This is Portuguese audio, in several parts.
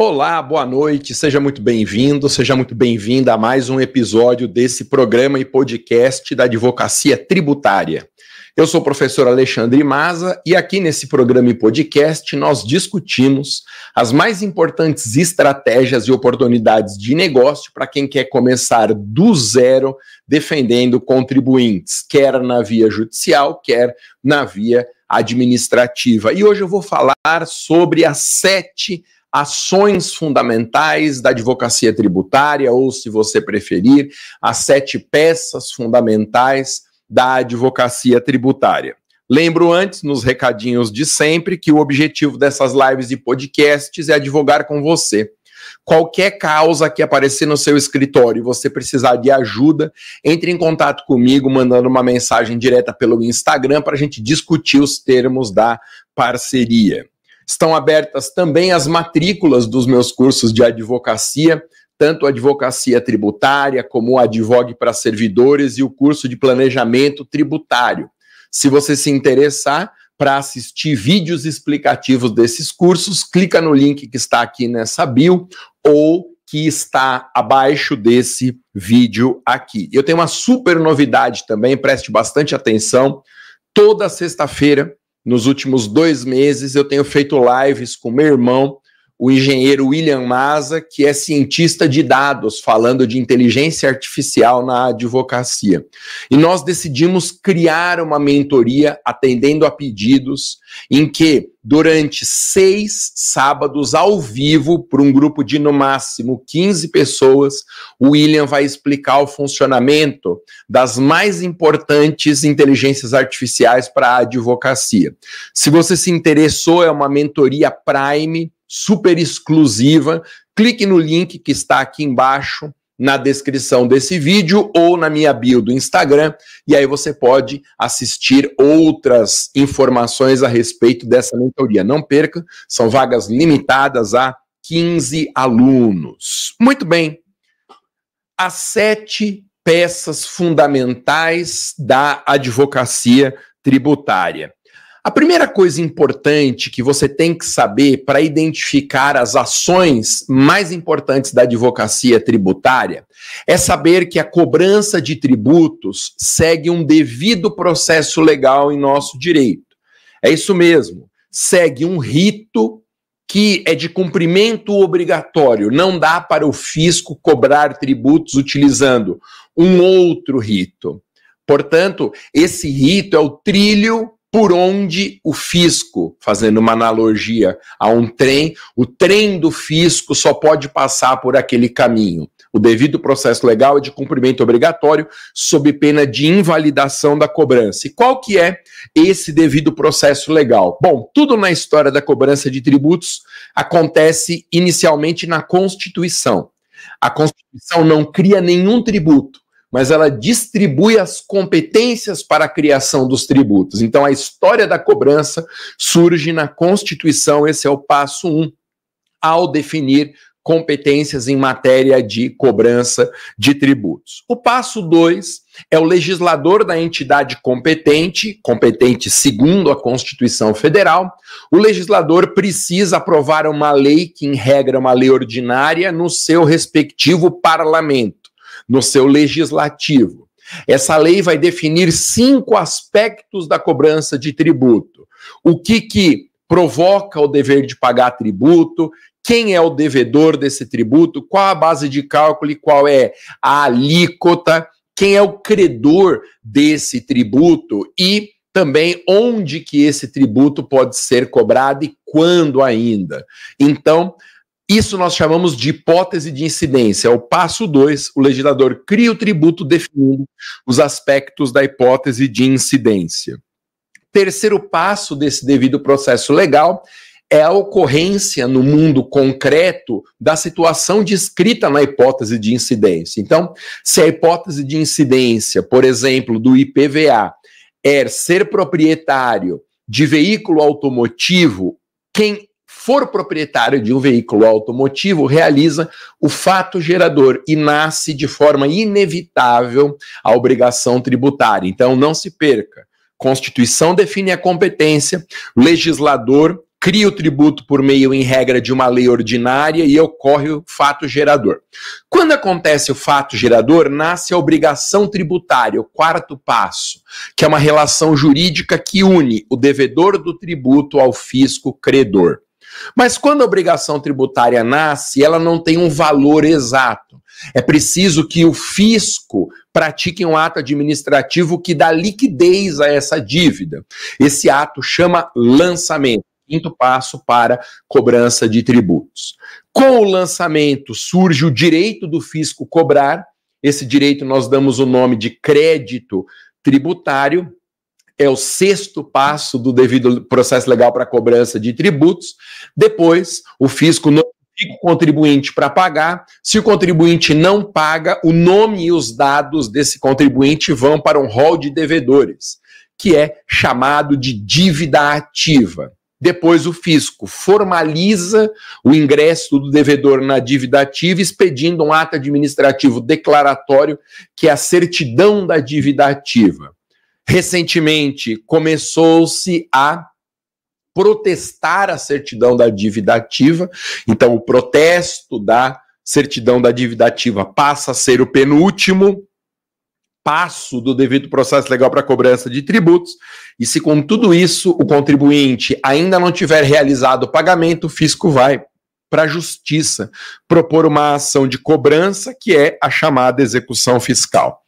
Olá, boa noite, seja muito bem-vindo, seja muito bem-vinda a mais um episódio desse programa e podcast da Advocacia Tributária. Eu sou o professor Alexandre Maza e aqui nesse programa e podcast nós discutimos as mais importantes estratégias e oportunidades de negócio para quem quer começar do zero defendendo contribuintes, quer na via judicial, quer na via administrativa. E hoje eu vou falar sobre as sete ações fundamentais da advocacia tributária, ou, se você preferir, as sete peças fundamentais da advocacia tributária. Lembro antes, nos recadinhos de sempre, que o objetivo dessas lives e podcasts é advogar com você. Qualquer causa que aparecer no seu escritório e você precisar de ajuda, entre em contato comigo, mandando uma mensagem direta pelo Instagram para a gente discutir os termos da parceria. Estão abertas também as matrículas dos meus cursos de advocacia, tanto advocacia tributária como o Advogue para Servidores e o curso de planejamento tributário. Se você se interessar para assistir vídeos explicativos desses cursos, clica no link que está aqui nessa bio ou que está abaixo desse vídeo aqui. Eu tenho uma super novidade também, preste bastante atenção. Toda sexta-feira nos últimos dois meses, eu tenho feito lives com meu irmão, o engenheiro William Maza, que é cientista de dados, falando de inteligência artificial na advocacia. E nós decidimos criar uma mentoria atendendo a pedidos, em que durante seis sábados ao vivo, para um grupo de no máximo 15 pessoas, o William vai explicar o funcionamento das mais importantes inteligências artificiais para a advocacia. Se você se interessou, é uma mentoria Prime, super exclusiva. Clique no link que está aqui embaixo na descrição desse vídeo ou na minha bio do Instagram, e aí você pode assistir outras informações a respeito dessa mentoria. Não perca, são vagas limitadas a 15 alunos. Muito bem. As sete peças fundamentais da advocacia tributária. A primeira coisa importante que você tem que saber para identificar as ações mais importantes da advocacia tributária é saber que a cobrança de tributos segue um devido processo legal em nosso direito. É isso mesmo, segue um rito que é de cumprimento obrigatório. Não dá para o fisco cobrar tributos utilizando um outro rito. Portanto, esse rito é o trilho por onde o fisco, fazendo uma analogia a um trem, o trem do fisco só pode passar por aquele caminho. O devido processo legal é de cumprimento obrigatório, sob pena de invalidação da cobrança. E qual que é esse devido processo legal? Bom, tudo na história da cobrança de tributos acontece inicialmente na Constituição. A Constituição não cria nenhum tributo mas ela distribui as competências para a criação dos tributos. Então, a história da cobrança surge na Constituição, esse é o passo um, ao definir competências em matéria de cobrança de tributos. O passo dois é o legislador da entidade competente, competente segundo a Constituição Federal. O legislador precisa aprovar uma lei que, em regra, é uma lei ordinária, no seu respectivo parlamento no seu legislativo. Essa lei vai definir cinco aspectos da cobrança de tributo. O que, que provoca o dever de pagar tributo, quem é o devedor desse tributo, qual a base de cálculo e qual é a alíquota, quem é o credor desse tributo e também onde que esse tributo pode ser cobrado e quando ainda. Então, isso nós chamamos de hipótese de incidência. É o passo 2, o legislador cria o tributo definindo os aspectos da hipótese de incidência. Terceiro passo desse devido processo legal é a ocorrência no mundo concreto da situação descrita na hipótese de incidência. Então, se a hipótese de incidência, por exemplo, do IPVA, é ser proprietário de veículo automotivo, quem for proprietário de um veículo automotivo, realiza o fato gerador e nasce de forma inevitável a obrigação tributária. Então, não se perca. Constituição define a competência, legislador cria o tributo por meio, em regra, de uma lei ordinária e ocorre o fato gerador. Quando acontece o fato gerador, nasce a obrigação tributária, o quarto passo, que é uma relação jurídica que une o devedor do tributo ao fisco credor. Mas quando a obrigação tributária nasce, ela não tem um valor exato. É preciso que o fisco pratique um ato administrativo que dá liquidez a essa dívida. Esse ato chama lançamento quinto passo para cobrança de tributos. Com o lançamento surge o direito do fisco cobrar. Esse direito nós damos o nome de crédito tributário. É o sexto passo do devido processo legal para cobrança de tributos. Depois, o fisco notifica o contribuinte para pagar. Se o contribuinte não paga, o nome e os dados desse contribuinte vão para um rol de devedores, que é chamado de dívida ativa. Depois o fisco formaliza o ingresso do devedor na dívida ativa, expedindo um ato administrativo declaratório, que é a certidão da dívida ativa. Recentemente começou-se a protestar a certidão da dívida ativa, então o protesto da certidão da dívida ativa passa a ser o penúltimo passo do devido processo legal para cobrança de tributos, e se com tudo isso o contribuinte ainda não tiver realizado o pagamento, o fisco vai para a justiça propor uma ação de cobrança, que é a chamada execução fiscal.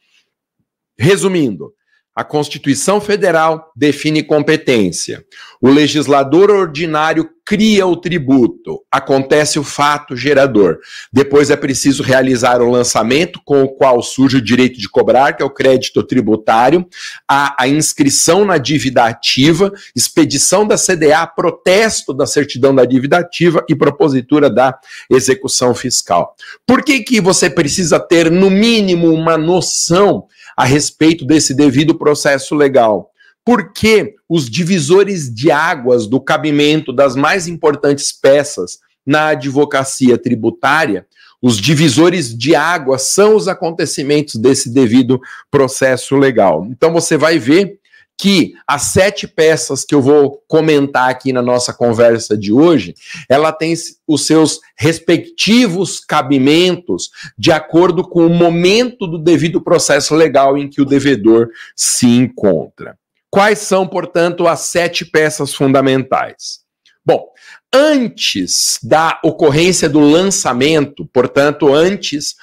Resumindo, a Constituição Federal define competência. O legislador ordinário cria o tributo. Acontece o fato gerador. Depois é preciso realizar o lançamento, com o qual surge o direito de cobrar, que é o crédito tributário, a, a inscrição na dívida ativa, expedição da CDA, protesto da certidão da dívida ativa e propositura da execução fiscal. Por que, que você precisa ter, no mínimo, uma noção? A respeito desse devido processo legal. Porque os divisores de águas do cabimento das mais importantes peças na advocacia tributária, os divisores de águas são os acontecimentos desse devido processo legal. Então você vai ver que as sete peças que eu vou comentar aqui na nossa conversa de hoje, ela tem os seus respectivos cabimentos de acordo com o momento do devido processo legal em que o devedor se encontra. Quais são, portanto, as sete peças fundamentais? Bom, antes da ocorrência do lançamento, portanto, antes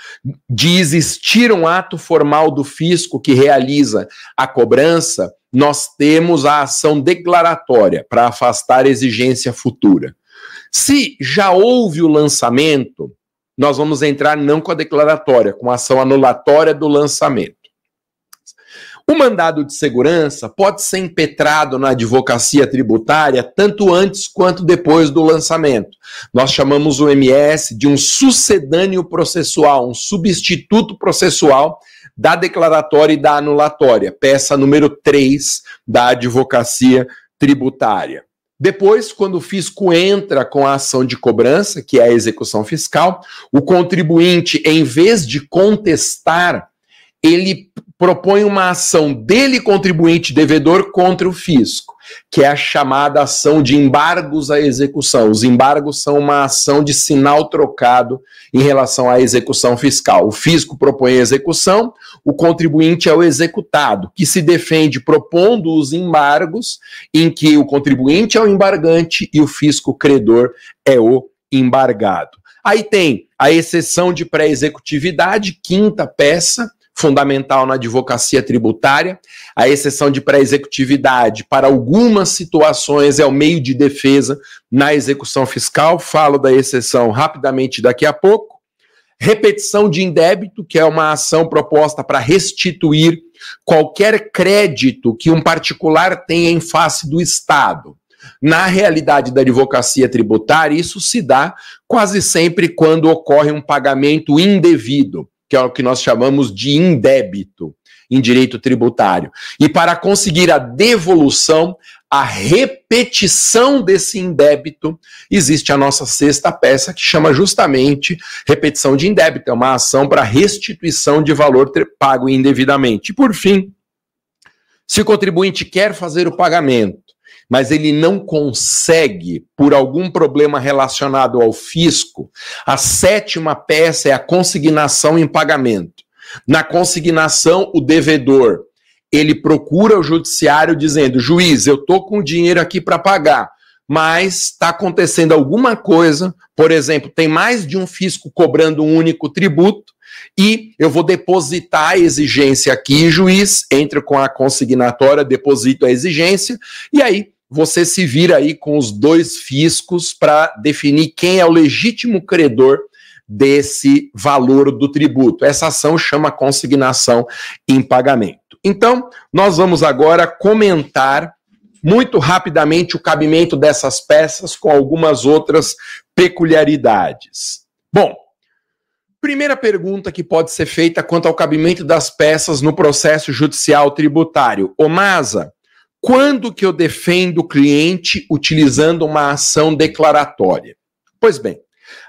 de existir um ato formal do fisco que realiza a cobrança, nós temos a ação declaratória para afastar exigência futura. Se já houve o lançamento, nós vamos entrar não com a declaratória, com a ação anulatória do lançamento. O mandado de segurança pode ser impetrado na advocacia tributária tanto antes quanto depois do lançamento. Nós chamamos o MS de um sucedâneo processual, um substituto processual da declaratória e da anulatória, peça número 3 da advocacia tributária. Depois, quando o fisco entra com a ação de cobrança, que é a execução fiscal, o contribuinte, em vez de contestar, ele propõe uma ação dele, contribuinte devedor, contra o fisco que é a chamada ação de embargos à execução. Os embargos são uma ação de sinal trocado em relação à execução fiscal. O fisco propõe a execução, o contribuinte é o executado, que se defende propondo os embargos, em que o contribuinte é o embargante e o fisco credor é o embargado. Aí tem a exceção de pré-executividade, quinta peça, fundamental na advocacia tributária. A exceção de pré-executividade para algumas situações é o meio de defesa na execução fiscal. Falo da exceção rapidamente daqui a pouco. Repetição de indébito, que é uma ação proposta para restituir qualquer crédito que um particular tenha em face do Estado. Na realidade da advocacia tributária, isso se dá quase sempre quando ocorre um pagamento indevido que é o que nós chamamos de indébito em direito tributário. E para conseguir a devolução, a repetição desse indébito, existe a nossa sexta peça que chama justamente repetição de indébito, é uma ação para restituição de valor pago indevidamente. E por fim, se o contribuinte quer fazer o pagamento, mas ele não consegue, por algum problema relacionado ao fisco, a sétima peça é a consignação em pagamento. Na consignação, o devedor ele procura o judiciário dizendo: juiz, eu estou com dinheiro aqui para pagar, mas está acontecendo alguma coisa, por exemplo, tem mais de um fisco cobrando um único tributo, e eu vou depositar a exigência aqui, juiz, entra com a consignatória, deposito a exigência, e aí você se vira aí com os dois fiscos para definir quem é o legítimo credor desse valor do tributo. Essa ação chama consignação em pagamento. Então, nós vamos agora comentar muito rapidamente o cabimento dessas peças com algumas outras peculiaridades. Bom, primeira pergunta que pode ser feita quanto ao cabimento das peças no processo judicial tributário. Ô Masa, quando que eu defendo o cliente utilizando uma ação declaratória? Pois bem,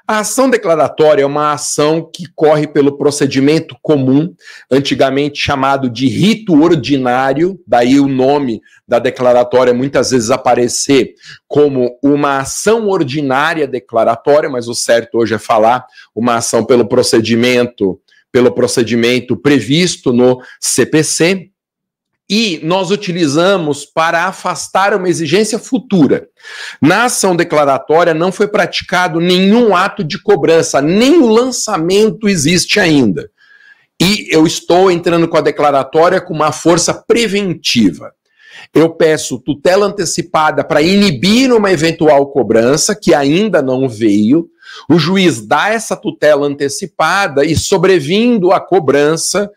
a ação declaratória é uma ação que corre pelo procedimento comum, antigamente chamado de rito ordinário, daí o nome da declaratória muitas vezes aparecer como uma ação ordinária declaratória, mas o certo hoje é falar uma ação pelo procedimento, pelo procedimento previsto no CPC e nós utilizamos para afastar uma exigência futura. Na ação declaratória não foi praticado nenhum ato de cobrança, nem o lançamento existe ainda. E eu estou entrando com a declaratória com uma força preventiva. Eu peço tutela antecipada para inibir uma eventual cobrança que ainda não veio. O juiz dá essa tutela antecipada e, sobrevindo a cobrança,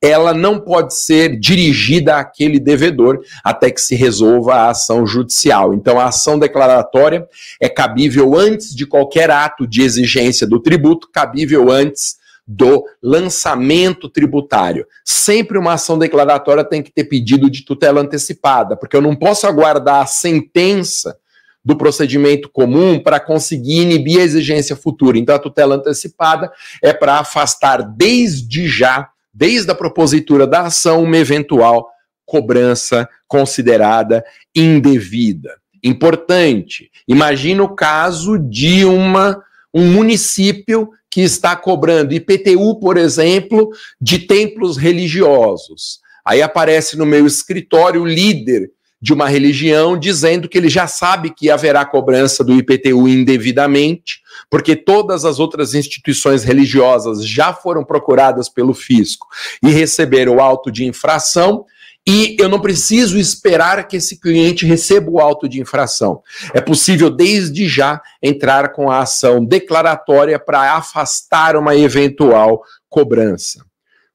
ela não pode ser dirigida àquele devedor até que se resolva a ação judicial. Então, a ação declaratória é cabível antes de qualquer ato de exigência do tributo, cabível antes do lançamento tributário. Sempre uma ação declaratória tem que ter pedido de tutela antecipada, porque eu não posso aguardar a sentença do procedimento comum para conseguir inibir a exigência futura. Então, a tutela antecipada é para afastar desde já desde a propositura da ação, uma eventual cobrança considerada indevida. Importante. Imagina o caso de uma um município que está cobrando IPTU, por exemplo, de templos religiosos. Aí aparece no meu escritório o líder de uma religião dizendo que ele já sabe que haverá cobrança do IPTU indevidamente, porque todas as outras instituições religiosas já foram procuradas pelo fisco e receberam o auto de infração. E eu não preciso esperar que esse cliente receba o auto de infração. É possível, desde já, entrar com a ação declaratória para afastar uma eventual cobrança.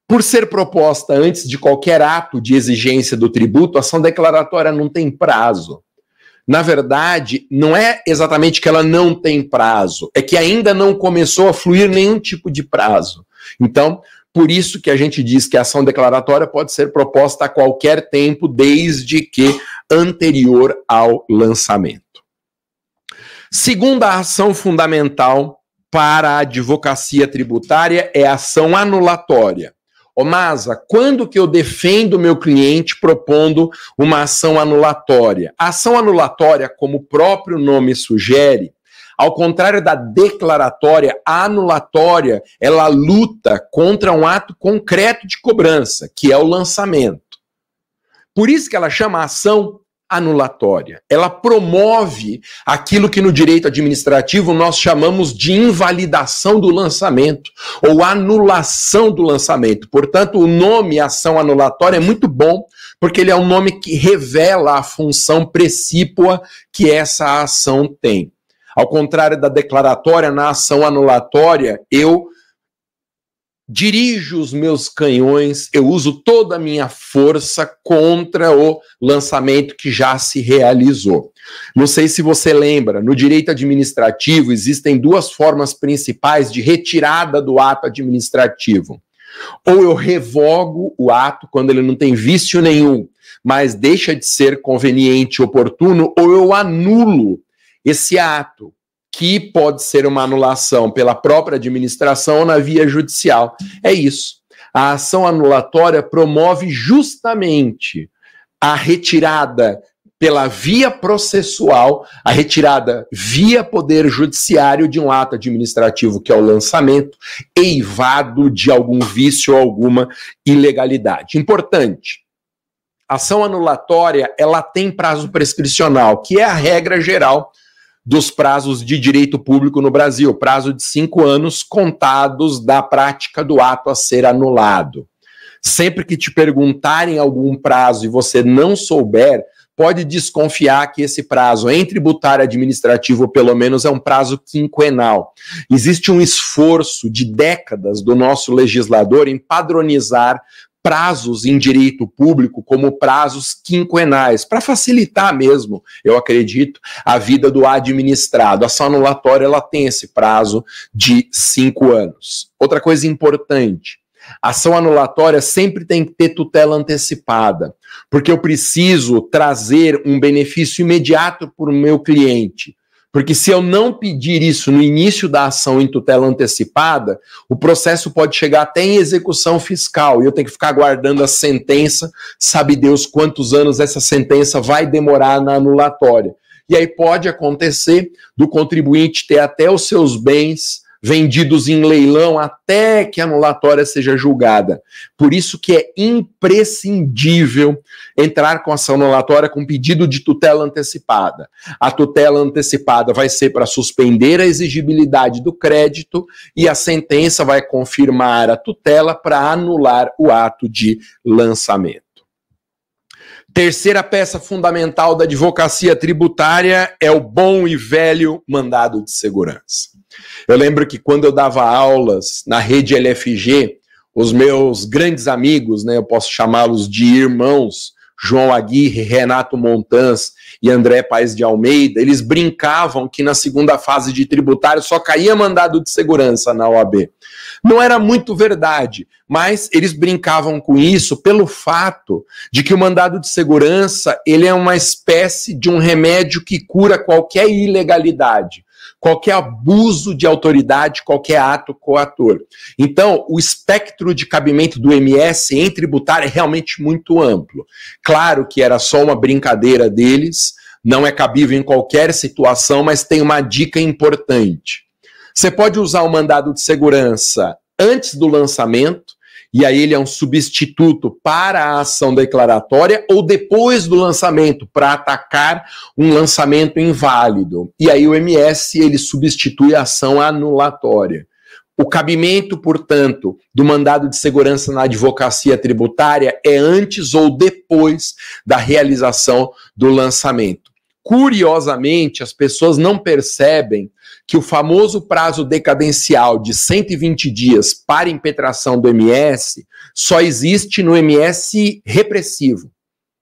Por ser proposta antes de qualquer ato de exigência do tributo, a ação declaratória não tem prazo. Na verdade, não é exatamente que ela não tem prazo, é que ainda não começou a fluir nenhum tipo de prazo. Então, por isso que a gente diz que a ação declaratória pode ser proposta a qualquer tempo, desde que anterior ao lançamento. Segunda ação fundamental para a advocacia tributária é a ação anulatória. Ô Masa, quando que eu defendo o meu cliente propondo uma ação anulatória? A ação anulatória, como o próprio nome sugere, ao contrário da declaratória, a anulatória, ela luta contra um ato concreto de cobrança, que é o lançamento. Por isso que ela chama ação anulatória. Ela promove aquilo que no direito administrativo nós chamamos de invalidação do lançamento ou anulação do lançamento. Portanto, o nome ação anulatória é muito bom, porque ele é um nome que revela a função precípua que essa ação tem. Ao contrário da declaratória, na ação anulatória, eu dirijo os meus canhões, eu uso toda a minha força contra o lançamento que já se realizou. Não sei se você lembra, no direito administrativo existem duas formas principais de retirada do ato administrativo. Ou eu revogo o ato quando ele não tem vício nenhum, mas deixa de ser conveniente e oportuno, ou eu anulo esse ato que pode ser uma anulação pela própria administração ou na via judicial. É isso. A ação anulatória promove justamente a retirada pela via processual, a retirada via poder judiciário de um ato administrativo que é o lançamento, eivado de algum vício ou alguma ilegalidade. Importante. Ação anulatória, ela tem prazo prescricional, que é a regra geral dos prazos de direito público no Brasil, prazo de cinco anos contados da prática do ato a ser anulado. Sempre que te perguntarem algum prazo e você não souber, pode desconfiar que esse prazo em tributário administrativo, pelo menos, é um prazo quinquenal. Existe um esforço de décadas do nosso legislador em padronizar prazos em direito público como prazos quinquenais, para facilitar mesmo, eu acredito, a vida do administrado. A ação anulatória ela tem esse prazo de cinco anos. Outra coisa importante, ação anulatória sempre tem que ter tutela antecipada, porque eu preciso trazer um benefício imediato para o meu cliente. Porque se eu não pedir isso no início da ação em tutela antecipada, o processo pode chegar até em execução fiscal e eu tenho que ficar aguardando a sentença, sabe Deus quantos anos essa sentença vai demorar na anulatória. E aí pode acontecer do contribuinte ter até os seus bens vendidos em leilão até que a anulatória seja julgada. Por isso que é imprescindível entrar com ação anulatória com pedido de tutela antecipada. A tutela antecipada vai ser para suspender a exigibilidade do crédito e a sentença vai confirmar a tutela para anular o ato de lançamento. Terceira peça fundamental da advocacia tributária é o bom e velho mandado de segurança. Eu lembro que quando eu dava aulas na rede LFG, os meus grandes amigos, né, eu posso chamá-los de irmãos, João Aguirre, Renato Montans e André Paes de Almeida, eles brincavam que na segunda fase de tributário só caía mandado de segurança na OAB. Não era muito verdade, mas eles brincavam com isso pelo fato de que o mandado de segurança ele é uma espécie de um remédio que cura qualquer ilegalidade qualquer abuso de autoridade, qualquer ato coator. Então, o espectro de cabimento do MS em tributário é realmente muito amplo. Claro que era só uma brincadeira deles, não é cabível em qualquer situação, mas tem uma dica importante. Você pode usar o mandado de segurança antes do lançamento, e aí ele é um substituto para a ação declaratória ou depois do lançamento para atacar um lançamento inválido. E aí o MS ele substitui a ação anulatória. O cabimento, portanto, do mandado de segurança na advocacia tributária é antes ou depois da realização do lançamento. Curiosamente, as pessoas não percebem que o famoso prazo decadencial de 120 dias para impetração do MS só existe no MS repressivo,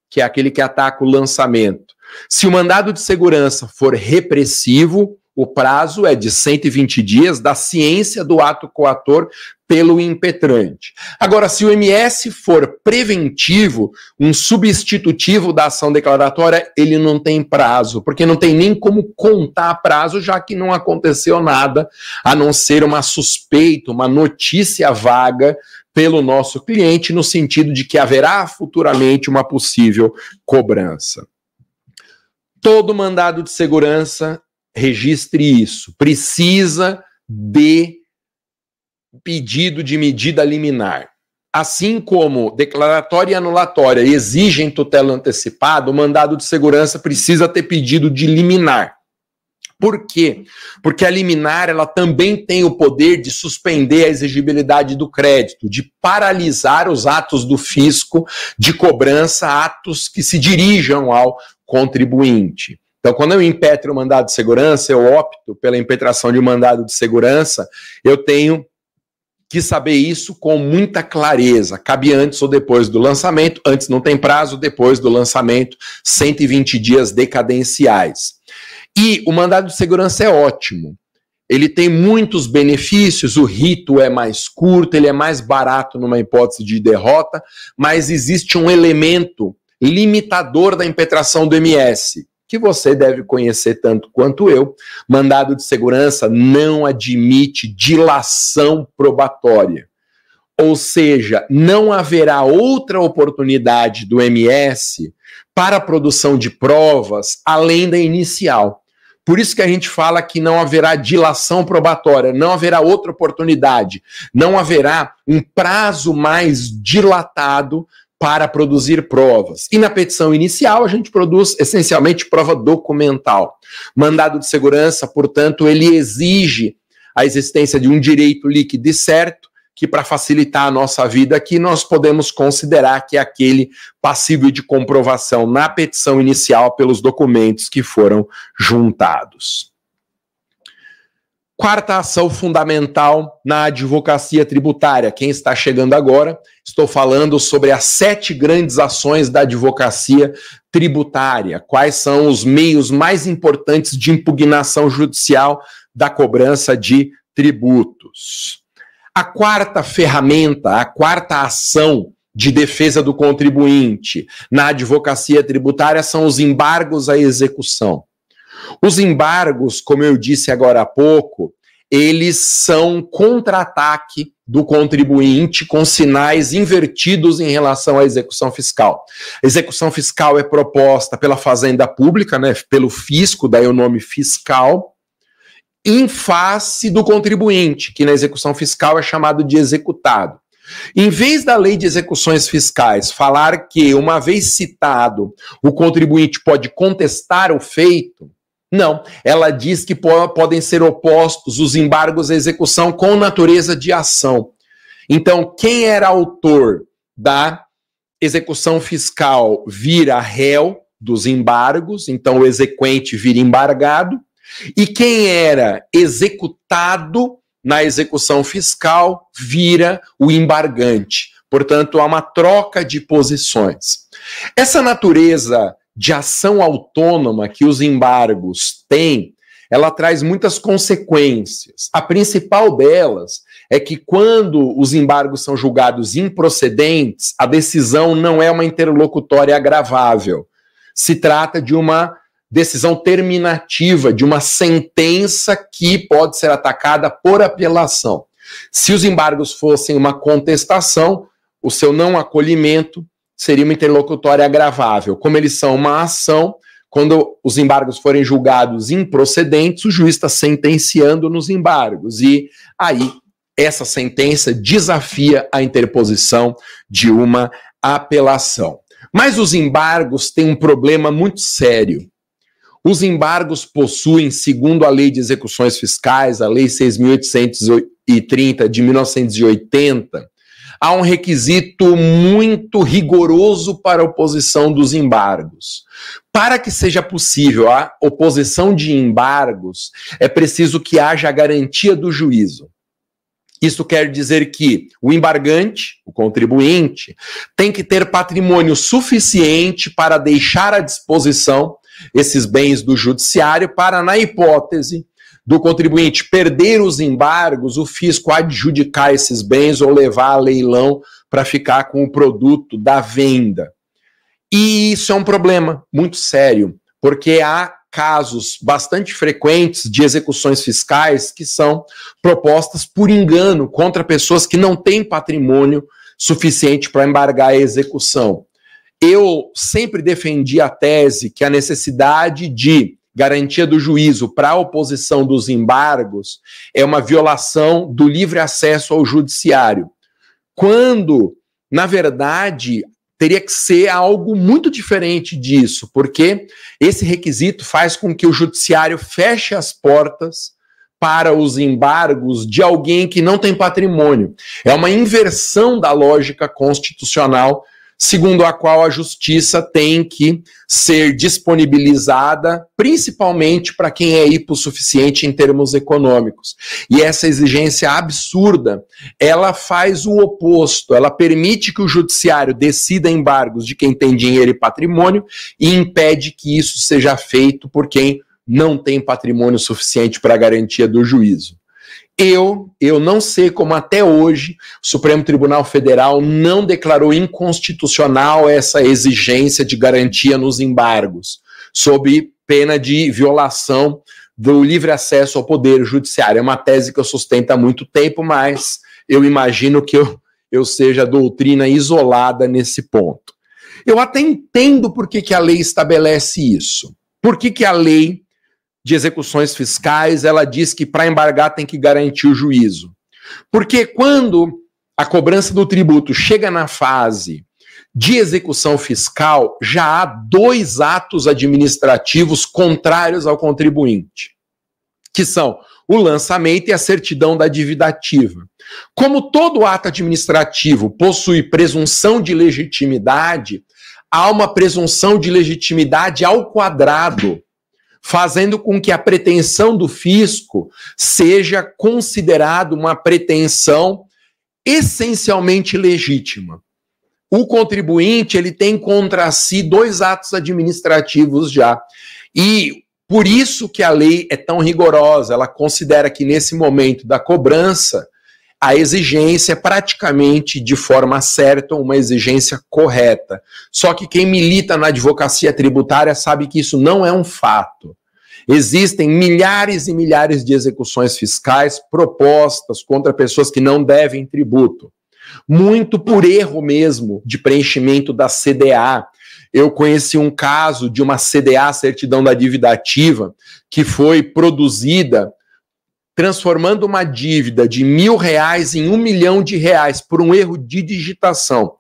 que é aquele que ataca o lançamento. Se o mandado de segurança for repressivo, o prazo é de 120 dias da ciência do ato coator pelo impetrante. Agora, se o MS for preventivo, um substitutivo da ação declaratória, ele não tem prazo, porque não tem nem como contar prazo, já que não aconteceu nada, a não ser uma suspeita, uma notícia vaga pelo nosso cliente, no sentido de que haverá futuramente uma possível cobrança. Todo mandado de segurança registre isso. Precisa de pedido de medida liminar. Assim como declaratória e anulatória exigem tutela antecipada, o mandado de segurança precisa ter pedido de liminar. Por quê? Porque a liminar ela também tem o poder de suspender a exigibilidade do crédito, de paralisar os atos do fisco de cobrança, atos que se dirijam ao contribuinte. Então, quando eu impetro o mandado de segurança, eu opto pela impetração de um mandado de segurança, eu tenho que saber isso com muita clareza. Cabe antes ou depois do lançamento, antes não tem prazo, depois do lançamento, 120 dias decadenciais. E o mandado de segurança é ótimo. Ele tem muitos benefícios, o rito é mais curto, ele é mais barato numa hipótese de derrota, mas existe um elemento limitador da impetração do MS, que você deve conhecer tanto quanto eu. Mandado de segurança não admite dilação probatória. ou seja, não haverá outra oportunidade do MS para a produção de provas além da inicial. Por isso que a gente fala que não haverá dilação probatória, não haverá outra oportunidade, não haverá um prazo mais dilatado para produzir provas. E na petição inicial, a gente produz essencialmente prova documental. Mandado de segurança, portanto, ele exige a existência de um direito líquido e certo, que para facilitar a nossa vida aqui, nós podemos considerar que é aquele passível de comprovação na petição inicial pelos documentos que foram juntados. Quarta ação fundamental na advocacia tributária. Quem está chegando agora, estou falando sobre as sete grandes ações da advocacia tributária. Quais são os meios mais importantes de impugnação judicial da cobrança de tributos? A quarta ferramenta, a quarta ação de defesa do contribuinte na advocacia tributária são os embargos à execução. Os embargos, como eu disse agora há pouco, eles são contra-ataque do contribuinte com sinais invertidos em relação à execução fiscal. A execução fiscal é proposta pela Fazenda Pública, né, pelo fisco, daí o nome fiscal, em face do contribuinte, que na execução fiscal é chamado de executado. Em vez da lei de execuções fiscais falar que, uma vez citado, o contribuinte pode contestar o feito, não. Ela diz que podem ser opostos os embargos à execução com natureza de ação. Então, quem era autor da execução fiscal vira réu dos embargos, então o exequente vira embargado, e quem era executado na execução fiscal vira o embargante. Portanto, há uma troca de posições. Essa natureza de ação autônoma que os embargos têm, ela traz muitas consequências. A principal delas é que quando os embargos são julgados improcedentes, a decisão não é uma interlocutória agravável. Se trata de uma decisão terminativa de uma sentença que pode ser atacada por apelação. Se os embargos fossem uma contestação, o seu não acolhimento seria uma interlocutória agravável. Como eles são uma ação, quando os embargos forem julgados improcedentes, o juiz está sentenciando nos embargos. E aí, essa sentença desafia a interposição de uma apelação. Mas os embargos têm um problema muito sério. Os embargos possuem, segundo a Lei de Execuções Fiscais, a Lei 6.830 de 1980, há um requisito muito rigoroso para a oposição dos embargos. Para que seja possível a oposição de embargos, é preciso que haja a garantia do juízo. Isso quer dizer que o embargante, o contribuinte, tem que ter patrimônio suficiente para deixar à disposição esses bens do judiciário para, na hipótese do contribuinte perder os embargos, o fisco adjudicar esses bens ou levar a leilão para ficar com o produto da venda. E isso é um problema muito sério, porque há casos bastante frequentes de execuções fiscais que são propostas por engano contra pessoas que não têm patrimônio suficiente para embargar a execução eu sempre defendi a tese que a necessidade de garantia do juízo para a oposição dos embargos é uma violação do livre acesso ao judiciário. Quando, na verdade, teria que ser algo muito diferente disso, porque esse requisito faz com que o judiciário feche as portas para os embargos de alguém que não tem patrimônio. É uma inversão da lógica constitucional segundo a qual a justiça tem que ser disponibilizada, principalmente para quem é hipossuficiente em termos econômicos. E essa exigência absurda, ela faz o oposto, ela permite que o judiciário decida embargos de quem tem dinheiro e patrimônio e impede que isso seja feito por quem não tem patrimônio suficiente para a garantia do juízo. Eu, eu não sei como até hoje o Supremo Tribunal Federal não declarou inconstitucional essa exigência de garantia nos embargos, sob pena de violação do livre acesso ao poder judiciário. É uma tese que eu sustento há muito tempo, mas eu imagino que eu, eu seja doutrina isolada nesse ponto. Eu até entendo por que, que a lei estabelece isso. Por que, que a lei de execuções fiscais ela diz que para embargar tem que garantir o juízo? Porque quando a cobrança do tributo chega na fase de execução fiscal, já há dois atos administrativos contrários ao contribuinte, que são o lançamento e a certidão da dívida ativa. Como todo ato administrativo possui presunção de legitimidade, há uma presunção de legitimidade ao quadrado, fazendo com que a pretensão do fisco seja considerada uma pretensão essencialmente legítima. O contribuinte ele tem contra si dois atos administrativos já. E por isso que a lei é tão rigorosa, ela considera que nesse momento da cobrança a exigência é praticamente de forma certa, uma exigência correta. Só que quem milita na advocacia tributária sabe que isso não é um fato. Existem milhares e milhares de execuções fiscais propostas contra pessoas que não devem tributo. Muito por erro mesmo de preenchimento da CDA. Eu conheci um caso de uma CDA, certidão da dívida ativa, que foi produzida transformando uma dívida de mil reais em um milhão de reais por um erro de digitação.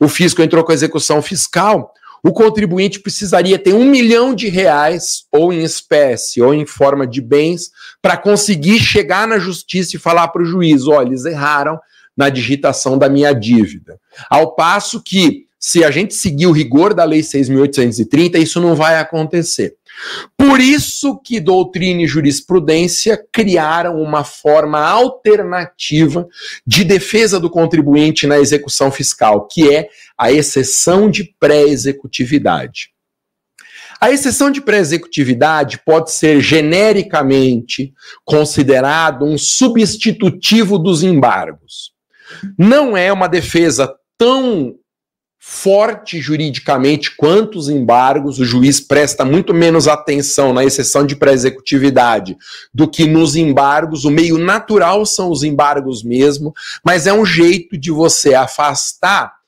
O fisco entrou com a execução fiscal, o contribuinte precisaria ter um milhão de reais, ou em espécie, ou em forma de bens, para conseguir chegar na justiça e falar para o juiz: olha, eles erraram na digitação da minha dívida. Ao passo que, se a gente seguir o rigor da Lei 6.830, isso não vai acontecer. Por isso que doutrina e jurisprudência criaram uma forma alternativa de defesa do contribuinte na execução fiscal, que é a exceção de pré-executividade. A exceção de pré-executividade pode ser genericamente considerado um substitutivo dos embargos. Não é uma defesa tão forte juridicamente quanto os embargos, o juiz presta muito menos atenção na exceção de pré-executividade do que nos embargos. O meio natural são os embargos mesmo, mas é um jeito de você afastar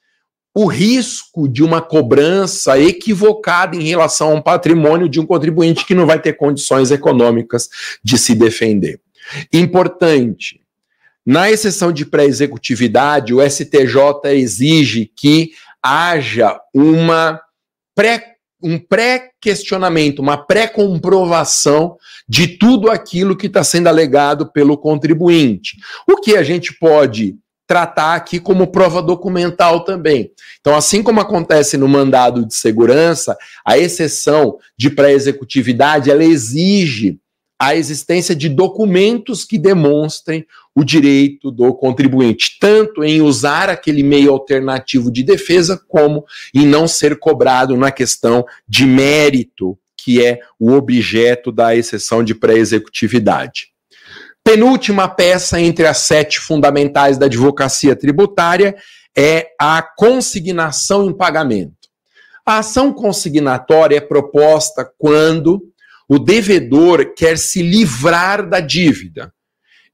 o risco de uma cobrança equivocada em relação a um patrimônio de um contribuinte que não vai ter condições econômicas de se defender. Importante, na exceção de pré-executividade, o STJ exige que haja uma pré, um pré-questionamento, uma pré-comprovação de tudo aquilo que está sendo alegado pelo contribuinte. O que a gente pode tratar aqui como prova documental também. Então, assim como acontece no mandado de segurança, a exceção de pré-executividade, ela exige a existência de documentos que demonstrem o direito do contribuinte, tanto em usar aquele meio alternativo de defesa, como em não ser cobrado na questão de mérito, que é o objeto da exceção de pré-executividade. Penúltima peça entre as sete fundamentais da advocacia tributária é a consignação em pagamento. A ação consignatória é proposta quando o devedor quer se livrar da dívida.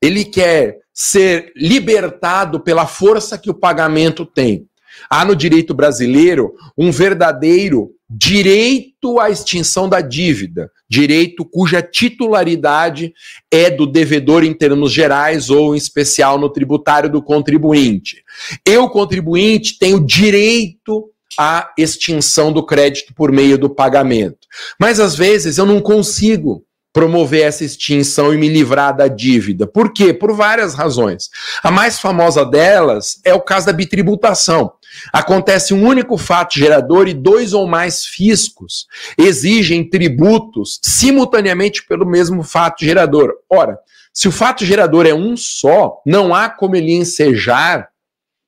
Ele quer ser libertado pela força que o pagamento tem. Há no direito brasileiro um verdadeiro direito à extinção da dívida, direito cuja titularidade é do devedor em termos gerais ou em especial no tributário do contribuinte. Eu, contribuinte, tenho direito a extinção do crédito por meio do pagamento. Mas às vezes eu não consigo promover essa extinção e me livrar da dívida. Por quê? Por várias razões. A mais famosa delas é o caso da bitributação. Acontece um único fato gerador e dois ou mais fiscos exigem tributos simultaneamente pelo mesmo fato gerador. Ora, se o fato gerador é um só, não há como ele ensejar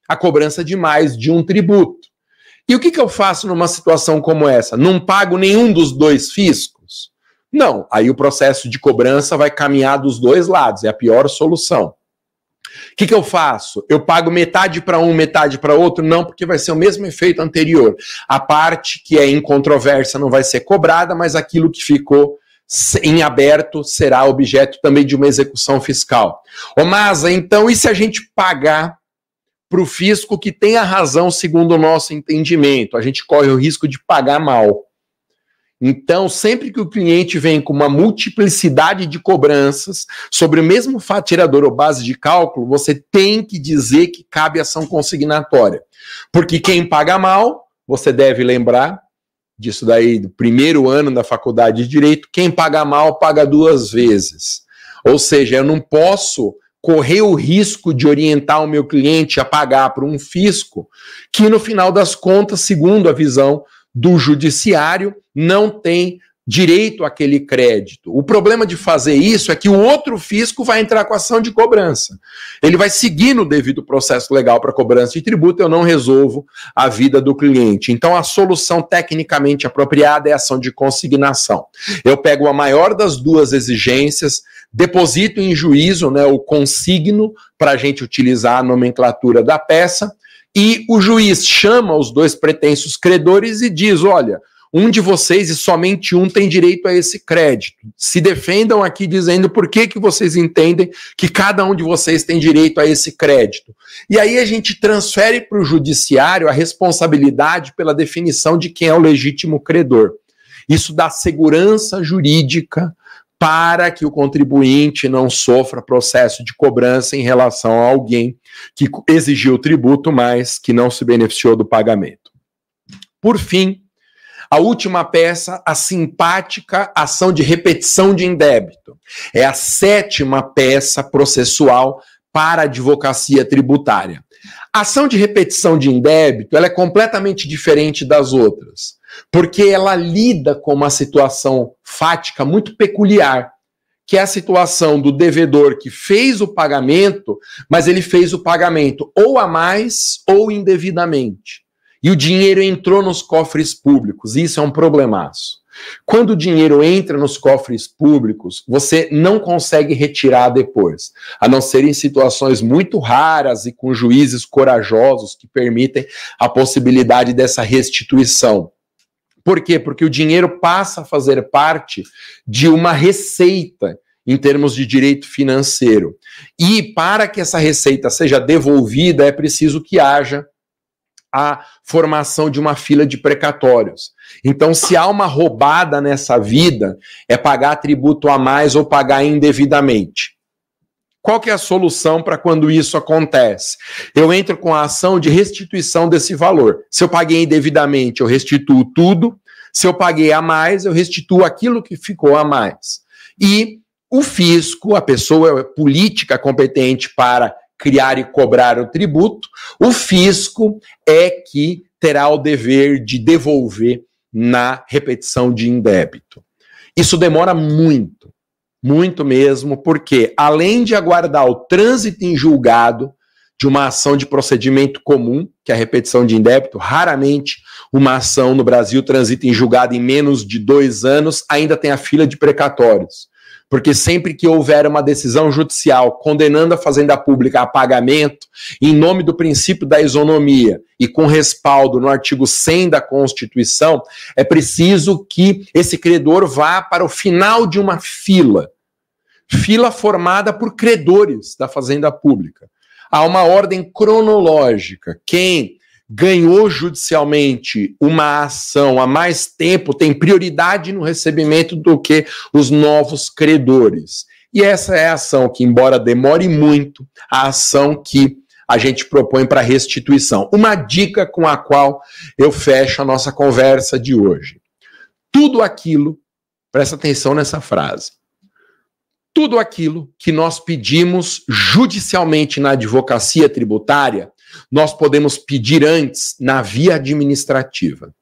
a cobrança de mais de um tributo. E o que, que eu faço numa situação como essa? Não pago nenhum dos dois fiscos? Não. Aí o processo de cobrança vai caminhar dos dois lados, é a pior solução. O que, que eu faço? Eu pago metade para um, metade para outro? Não, porque vai ser o mesmo efeito anterior. A parte que é em controvérsia não vai ser cobrada, mas aquilo que ficou em aberto será objeto também de uma execução fiscal. Ô Masa, então e se a gente pagar para o fisco que tem a razão segundo o nosso entendimento. A gente corre o risco de pagar mal. Então, sempre que o cliente vem com uma multiplicidade de cobranças sobre o mesmo fatirador ou base de cálculo, você tem que dizer que cabe ação consignatória. Porque quem paga mal, você deve lembrar disso daí do primeiro ano da faculdade de direito, quem paga mal paga duas vezes. Ou seja, eu não posso correr o risco de orientar o meu cliente a pagar para um fisco que no final das contas, segundo a visão do judiciário, não tem direito àquele crédito. O problema de fazer isso é que o outro fisco vai entrar com ação de cobrança. Ele vai seguir no devido processo legal para cobrança de tributo, eu não resolvo a vida do cliente. Então a solução tecnicamente apropriada é a ação de consignação. Eu pego a maior das duas exigências, deposito em juízo, né, o consigno para a gente utilizar a nomenclatura da peça, e o juiz chama os dois pretensos credores e diz: olha, um de vocês e somente um tem direito a esse crédito. Se defendam aqui dizendo por que, que vocês entendem que cada um de vocês tem direito a esse crédito. E aí a gente transfere para o judiciário a responsabilidade pela definição de quem é o legítimo credor. Isso dá segurança jurídica para que o contribuinte não sofra processo de cobrança em relação a alguém que exigiu tributo, mas que não se beneficiou do pagamento. Por fim, a última peça, a simpática ação de repetição de indébito. É a sétima peça processual para a advocacia tributária. A ação de repetição de indébito ela é completamente diferente das outras, porque ela lida com uma situação fática muito peculiar, que é a situação do devedor que fez o pagamento, mas ele fez o pagamento ou a mais ou indevidamente e o dinheiro entrou nos cofres públicos. Isso é um problemaço. Quando o dinheiro entra nos cofres públicos, você não consegue retirar depois, a não ser em situações muito raras e com juízes corajosos que permitem a possibilidade dessa restituição. Por quê? Porque o dinheiro passa a fazer parte de uma receita em termos de direito financeiro. E para que essa receita seja devolvida, é preciso que haja a formação de uma fila de precatórios. Então, se há uma roubada nessa vida, é pagar tributo a mais ou pagar indevidamente. Qual que é a solução para quando isso acontece? Eu entro com a ação de restituição desse valor. Se eu paguei indevidamente, eu restituo tudo. Se eu paguei a mais, eu restituo aquilo que ficou a mais. E o fisco, a pessoa política competente para criar e cobrar o tributo, o fisco é que terá o dever de devolver na repetição de indébito. Isso demora muito, muito mesmo, porque além de aguardar o trânsito em julgado de uma ação de procedimento comum, que é a repetição de indébito, raramente uma ação no Brasil transita em julgado em menos de dois anos, ainda tem a fila de precatórios porque sempre que houver uma decisão judicial condenando a Fazenda Pública a pagamento, em nome do princípio da isonomia e com respaldo no artigo 100 da Constituição, é preciso que esse credor vá para o final de uma fila fila formada por credores da Fazenda Pública. Há uma ordem cronológica. Quem ganhou judicialmente uma ação há mais tempo tem prioridade no recebimento do que os novos credores. E essa é a ação que, embora demore muito, a ação que a gente propõe para restituição. Uma dica com a qual eu fecho a nossa conversa de hoje. Tudo aquilo, presta atenção nessa frase, tudo aquilo que nós pedimos judicialmente na advocacia tributária nós podemos pedir antes na via administrativa.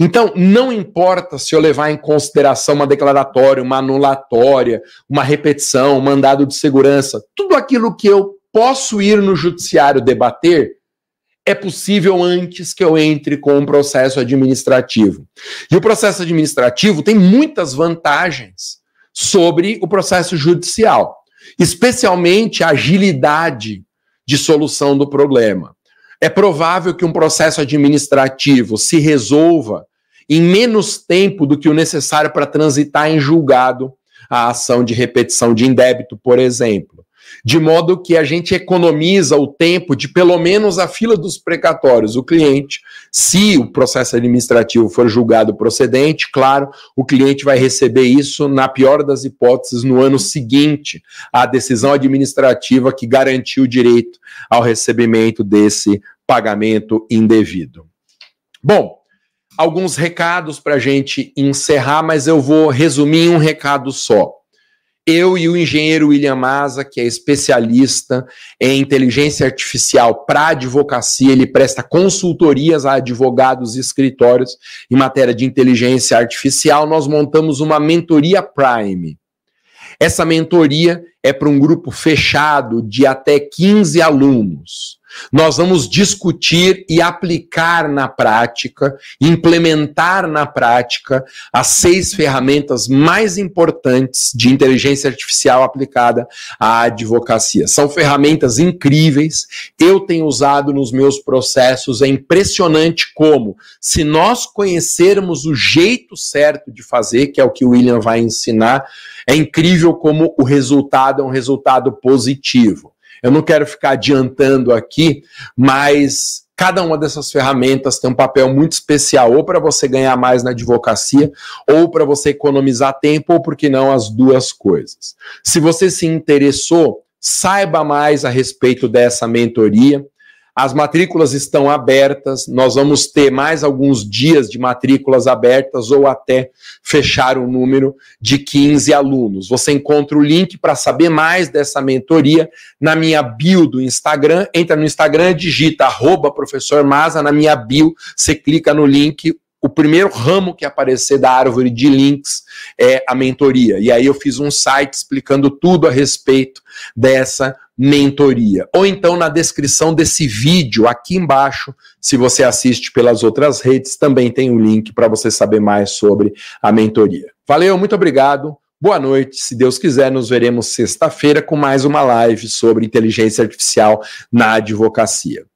Então, não importa se eu levar em consideração uma declaratória, uma anulatória, uma repetição, um mandado de segurança, tudo aquilo que eu posso ir no judiciário debater, é possível antes que eu entre com um processo administrativo. E o processo administrativo tem muitas vantagens sobre o processo judicial, especialmente a agilidade de solução do problema. É provável que um processo administrativo se resolva em menos tempo do que o necessário para transitar em julgado a ação de repetição de indébito, por exemplo. De modo que a gente economiza o tempo de pelo menos a fila dos precatórios. O cliente, se o processo administrativo for julgado procedente, claro, o cliente vai receber isso, na pior das hipóteses, no ano seguinte à decisão administrativa que garantiu o direito ao recebimento desse pagamento indevido. Bom, alguns recados para a gente encerrar, mas eu vou resumir em um recado só eu e o engenheiro William Maza, que é especialista em inteligência artificial para advocacia, ele presta consultorias a advogados e escritórios em matéria de inteligência artificial. Nós montamos uma mentoria Prime. Essa mentoria é para um grupo fechado de até 15 alunos. Nós vamos discutir e aplicar na prática, implementar na prática as seis ferramentas mais importantes de inteligência artificial aplicada à advocacia. São ferramentas incríveis, eu tenho usado nos meus processos, é impressionante como, se nós conhecermos o jeito certo de fazer, que é o que o William vai ensinar, é incrível como o resultado é um resultado positivo. Eu não quero ficar adiantando aqui, mas cada uma dessas ferramentas tem um papel muito especial, ou para você ganhar mais na advocacia, ou para você economizar tempo, ou por que não as duas coisas. Se você se interessou, saiba mais a respeito dessa mentoria. As matrículas estão abertas, nós vamos ter mais alguns dias de matrículas abertas ou até fechar o um número de 15 alunos. Você encontra o link para saber mais dessa mentoria na minha bio do Instagram. Entra no Instagram, digita arroba professor Maza, na minha bio, você clica no link, o primeiro ramo que aparecer da árvore de links é a mentoria. E aí eu fiz um site explicando tudo a respeito dessa mentoria. Ou então na descrição desse vídeo aqui embaixo, se você assiste pelas outras redes, também tem o um link para você saber mais sobre a mentoria. Valeu, muito obrigado. Boa noite. Se Deus quiser, nos veremos sexta-feira com mais uma live sobre inteligência artificial na advocacia.